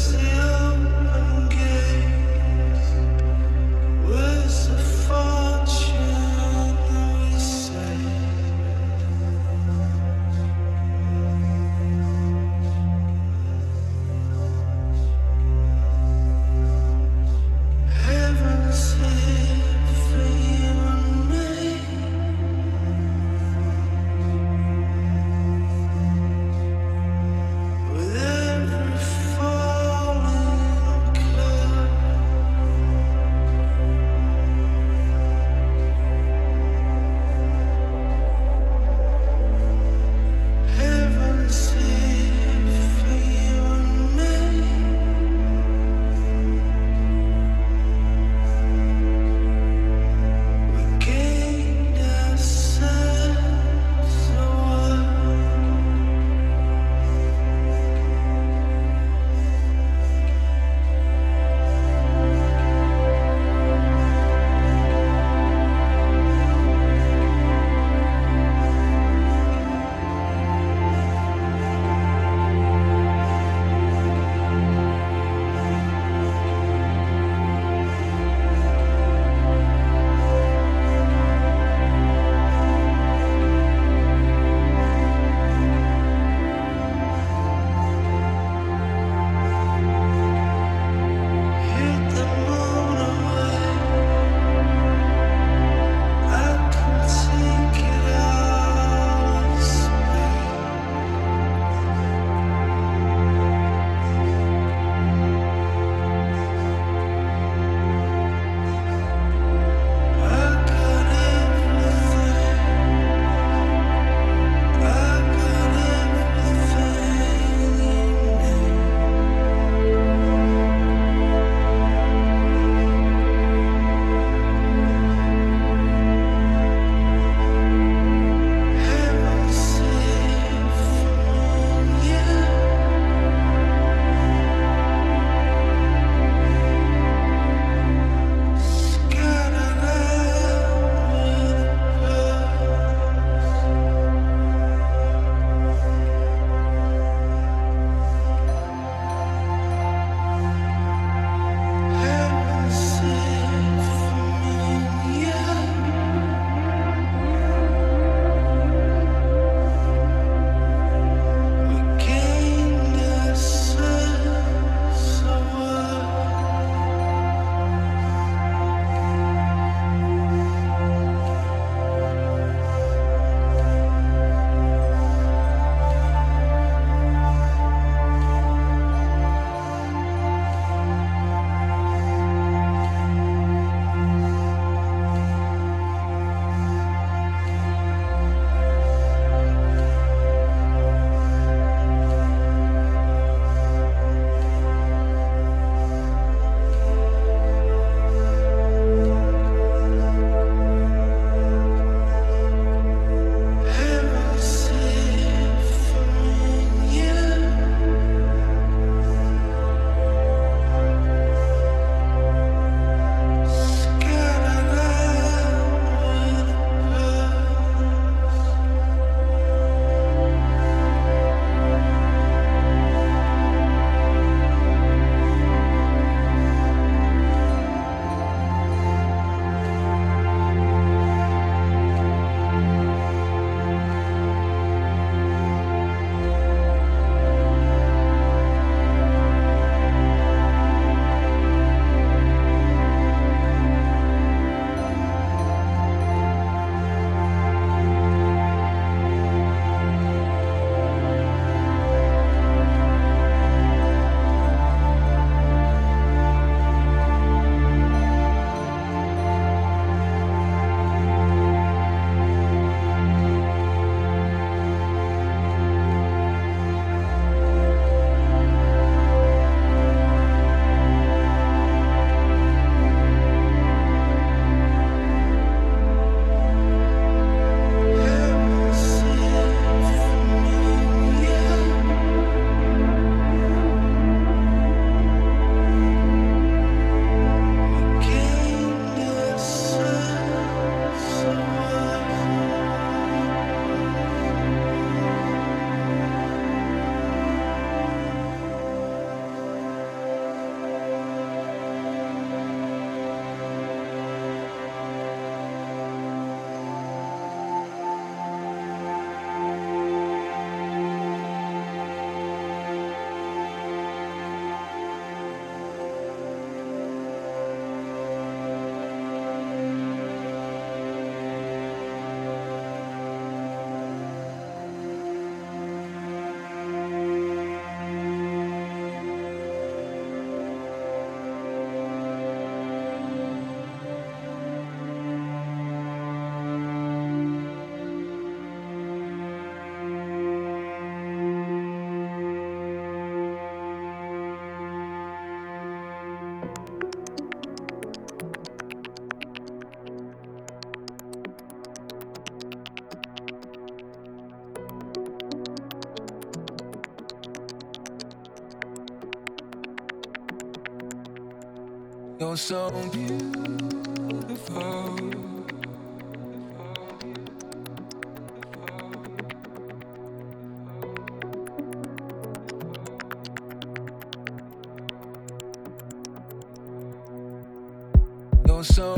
see So beautiful. You're so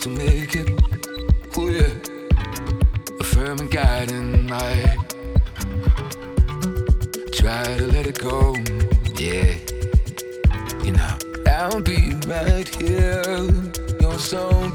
to make it clear, affirm and guide in I try to let it go, yeah. You know, I'll be right here, your soul.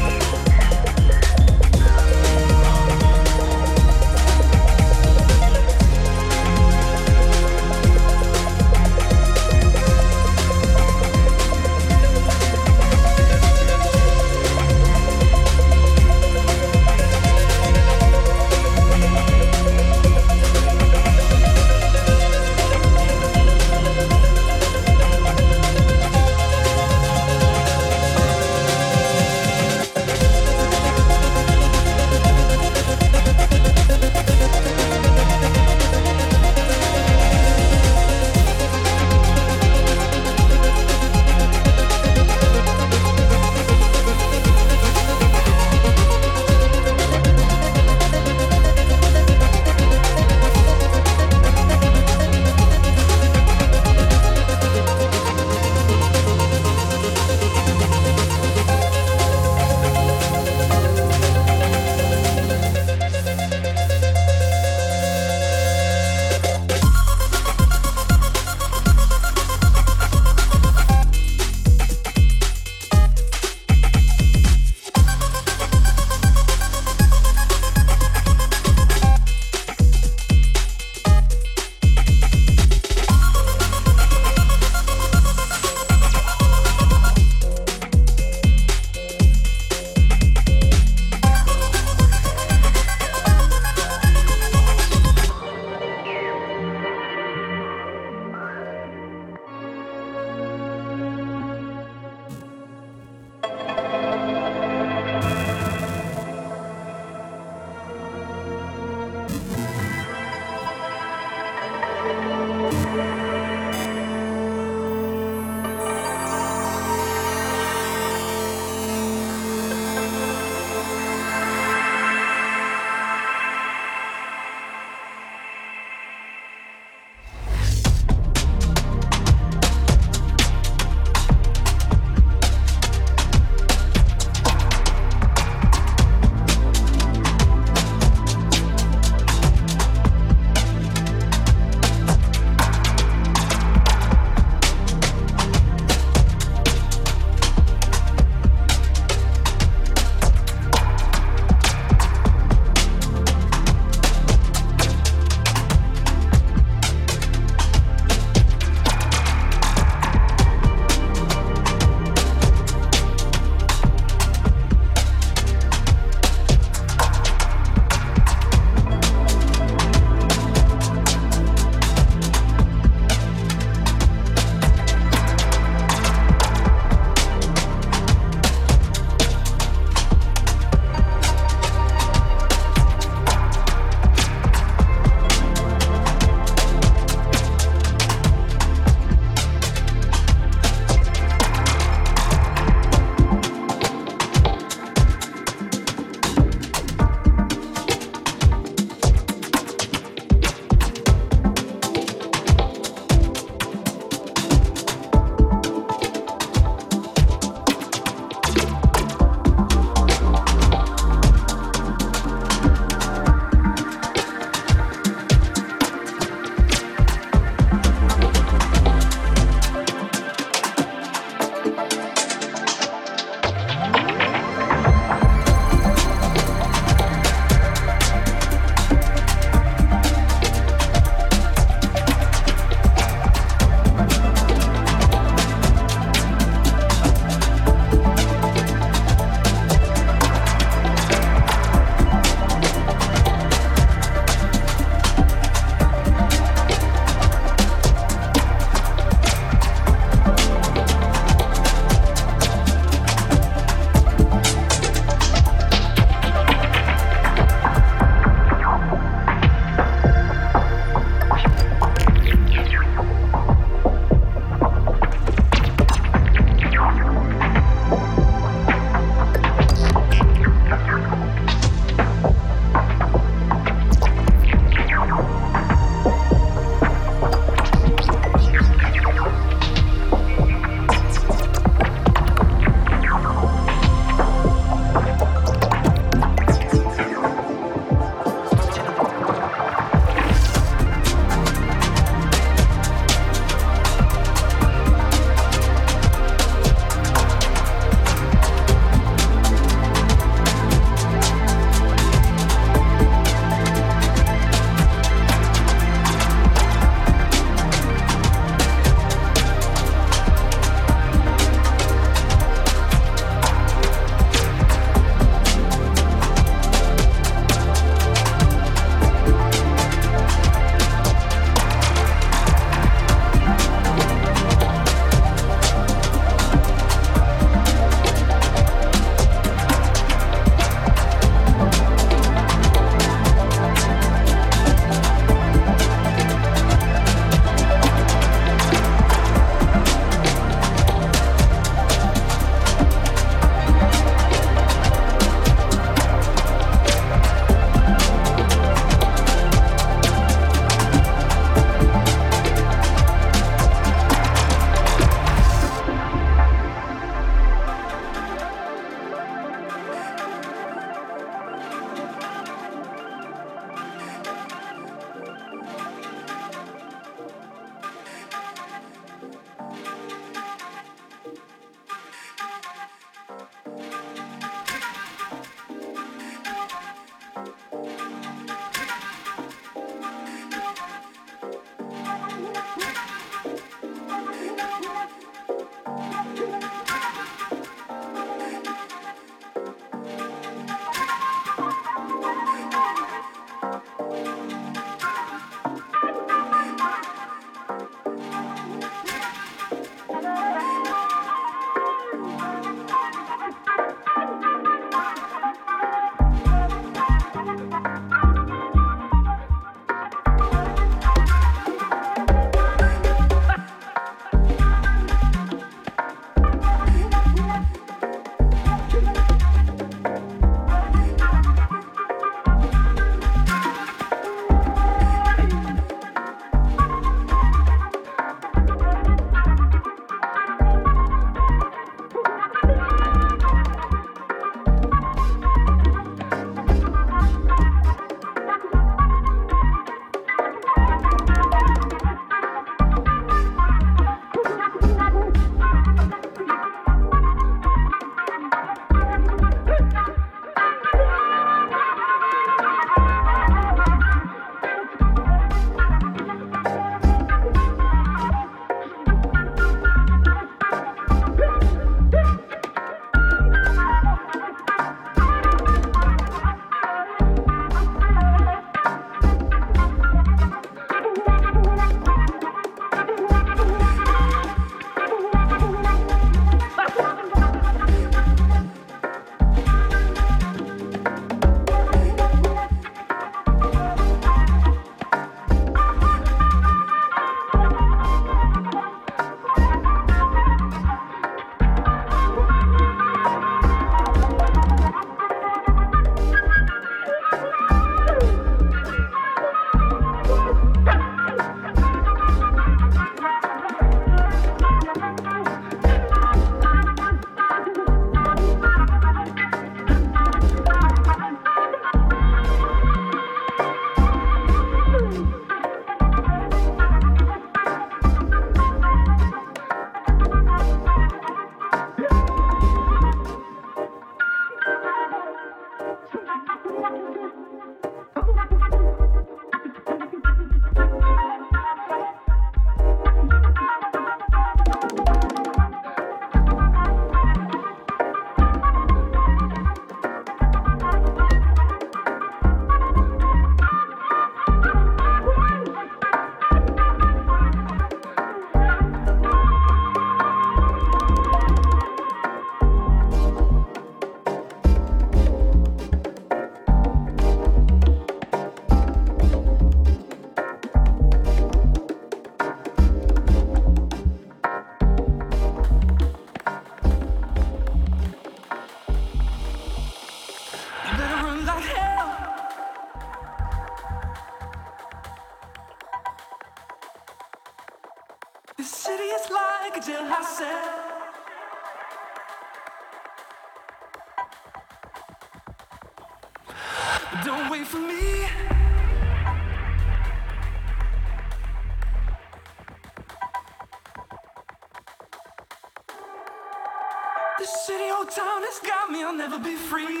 never be free.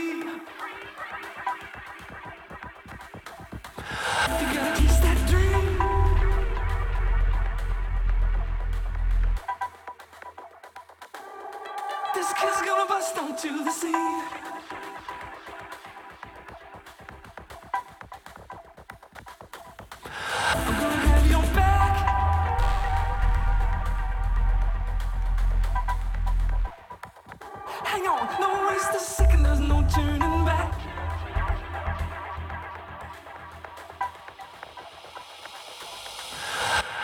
hang on, no waste a second, there's no turning back.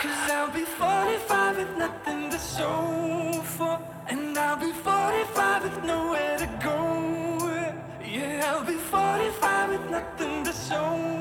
Cause I'll be 45 with nothing to show for, and I'll be 45 with nowhere to go. Yeah, I'll be 45 with nothing to show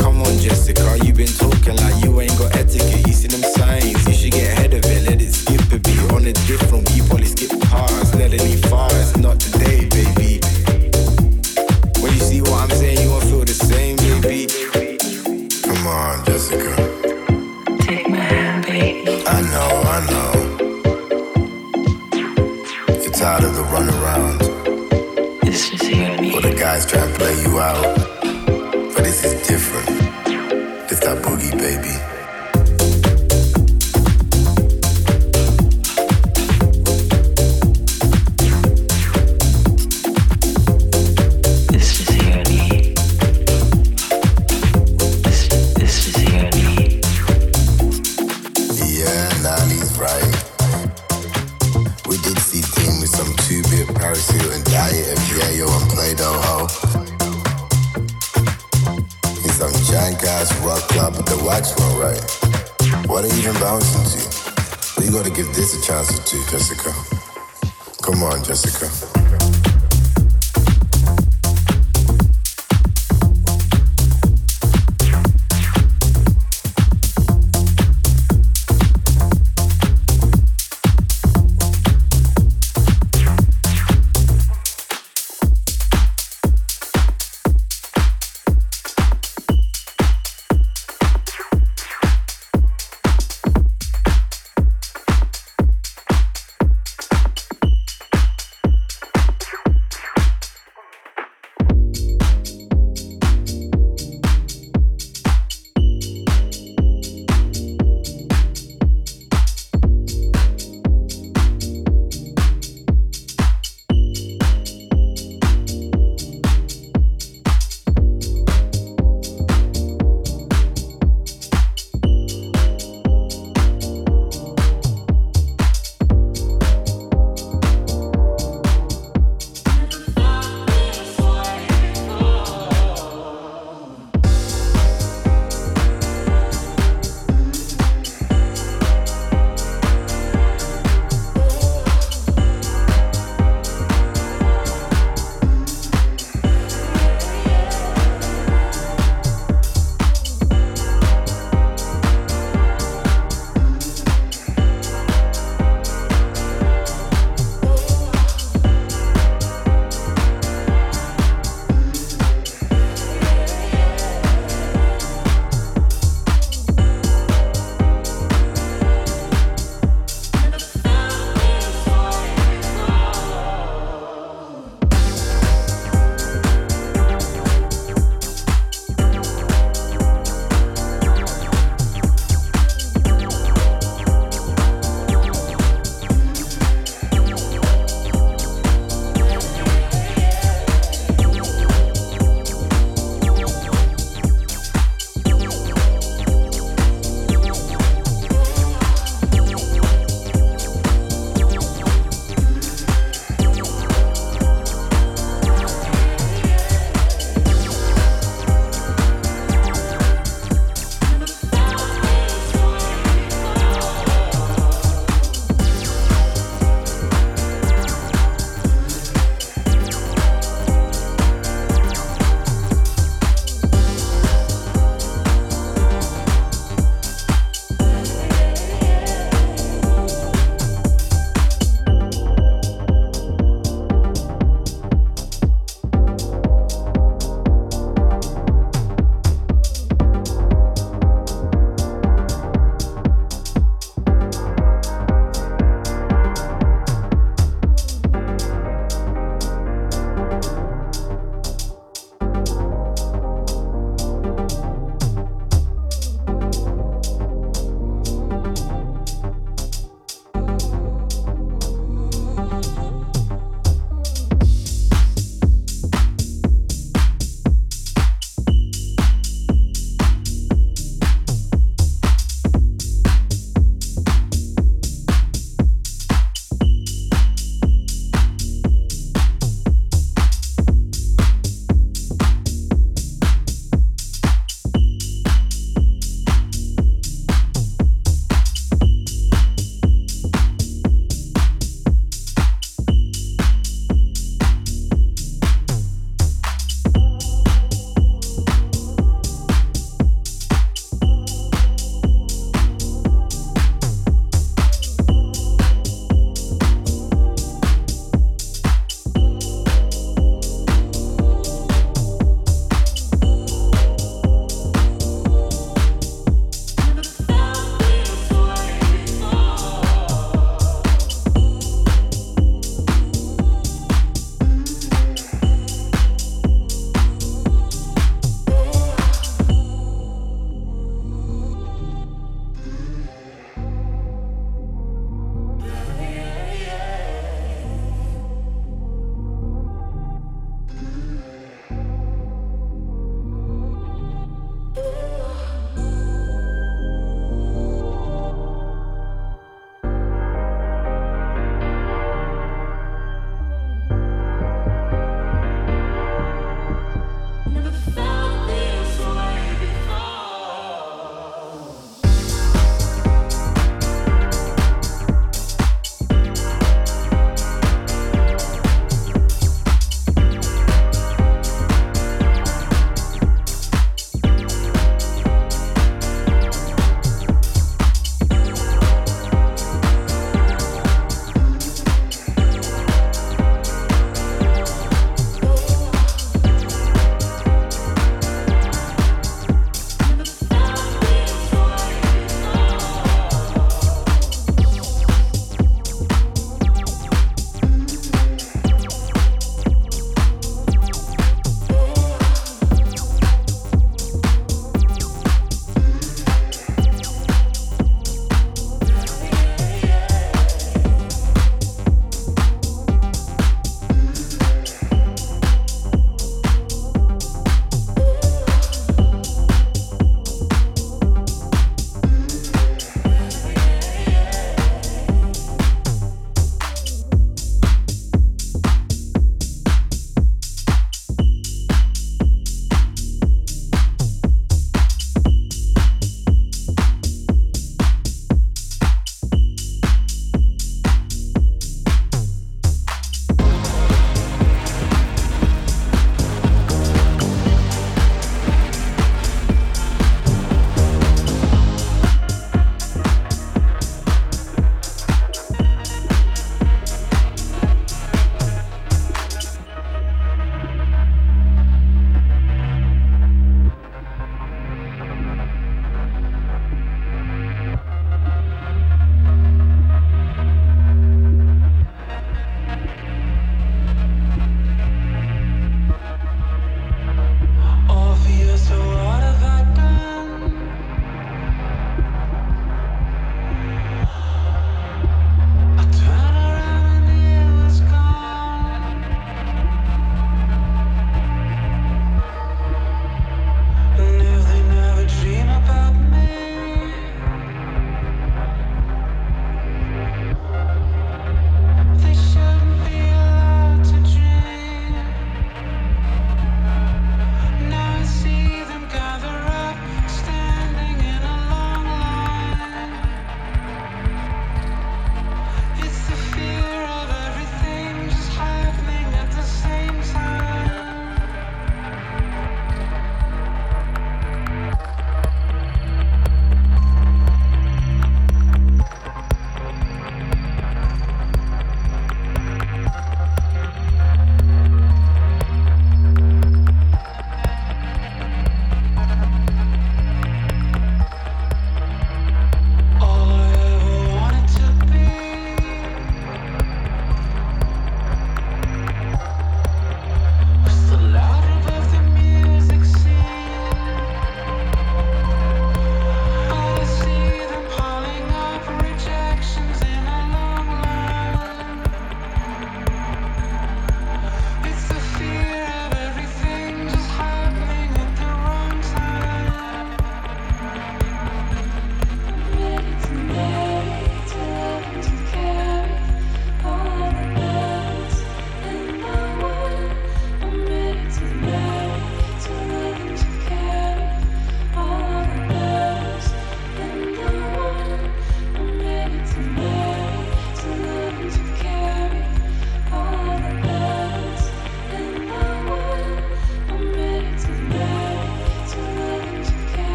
Come on, Jessica, you been talking like you ain't got etiquette. You seen them.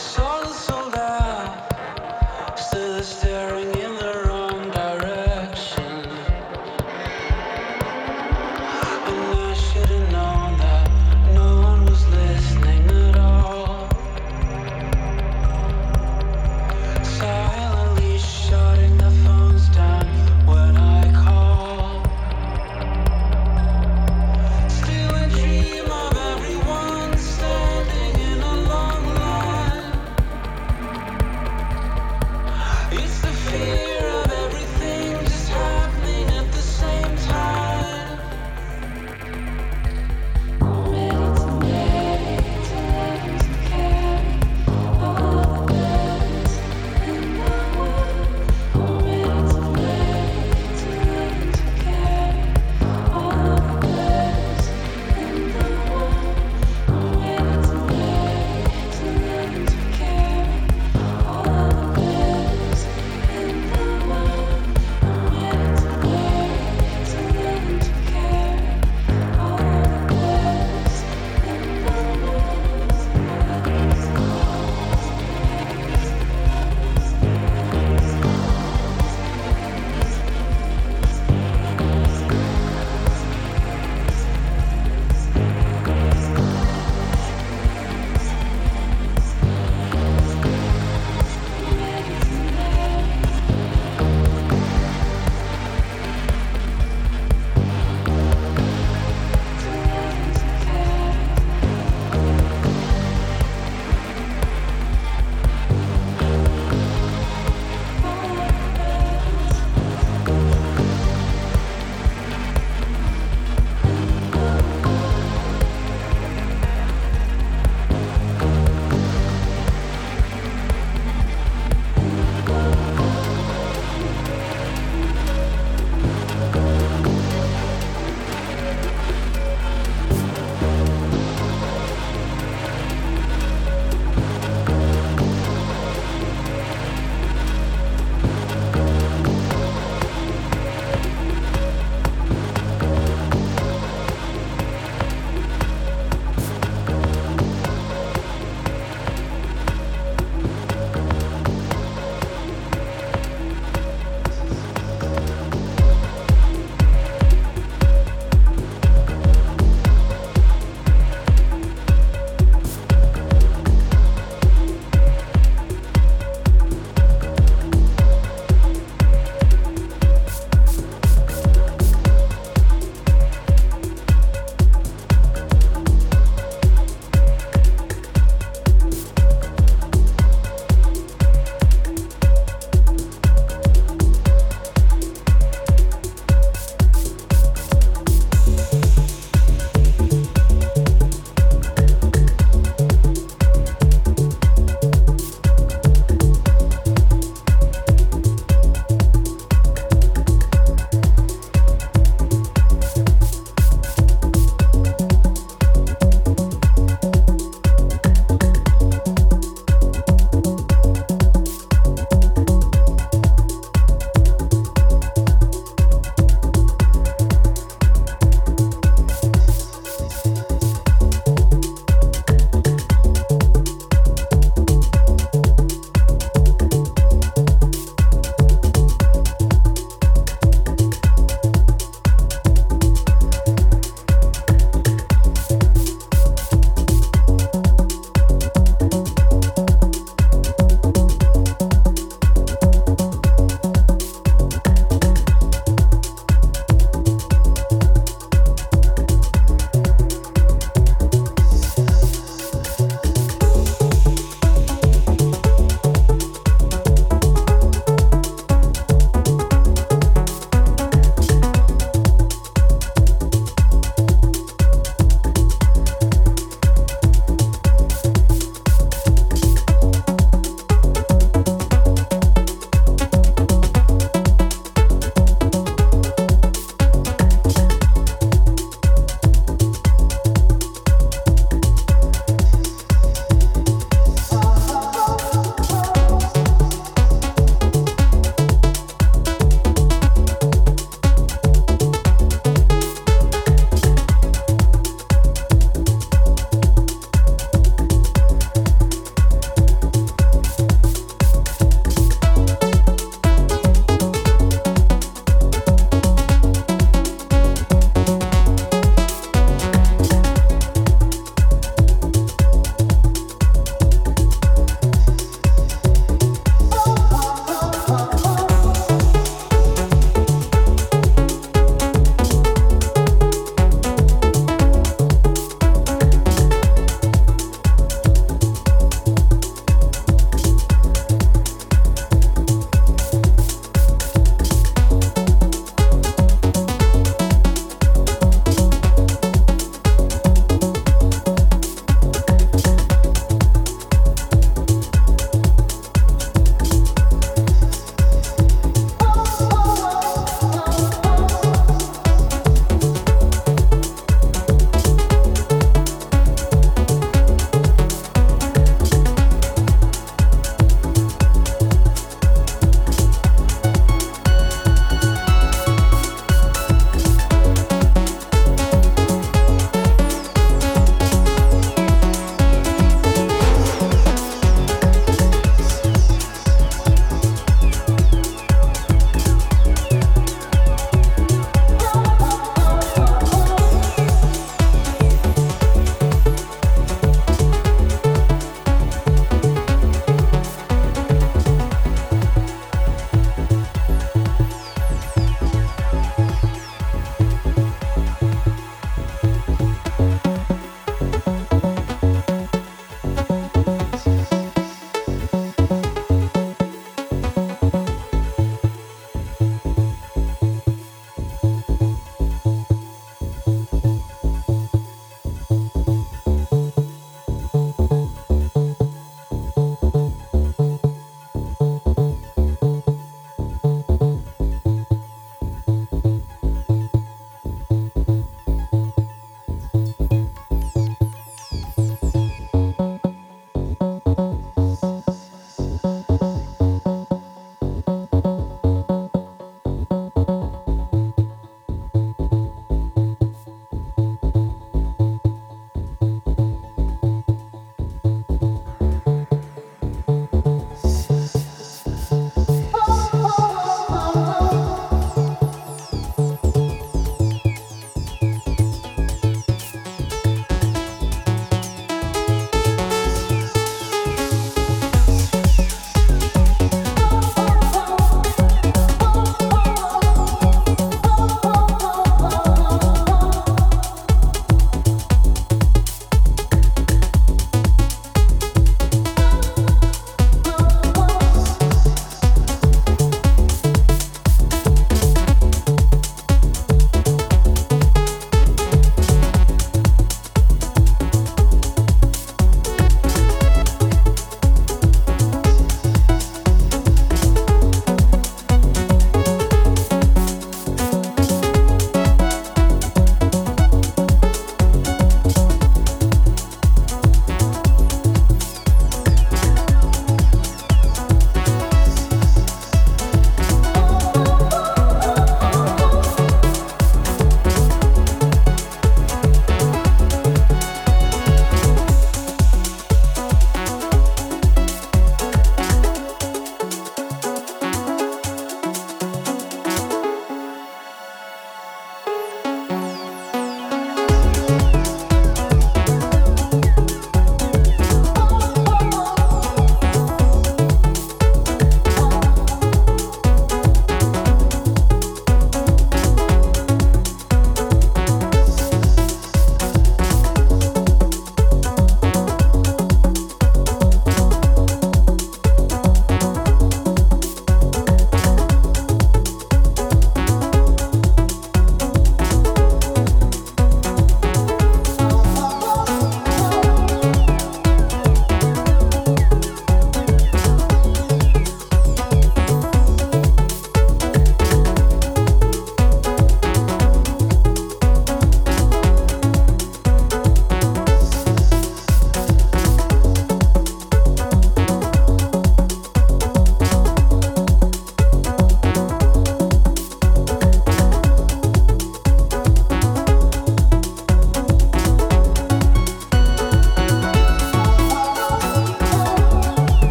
so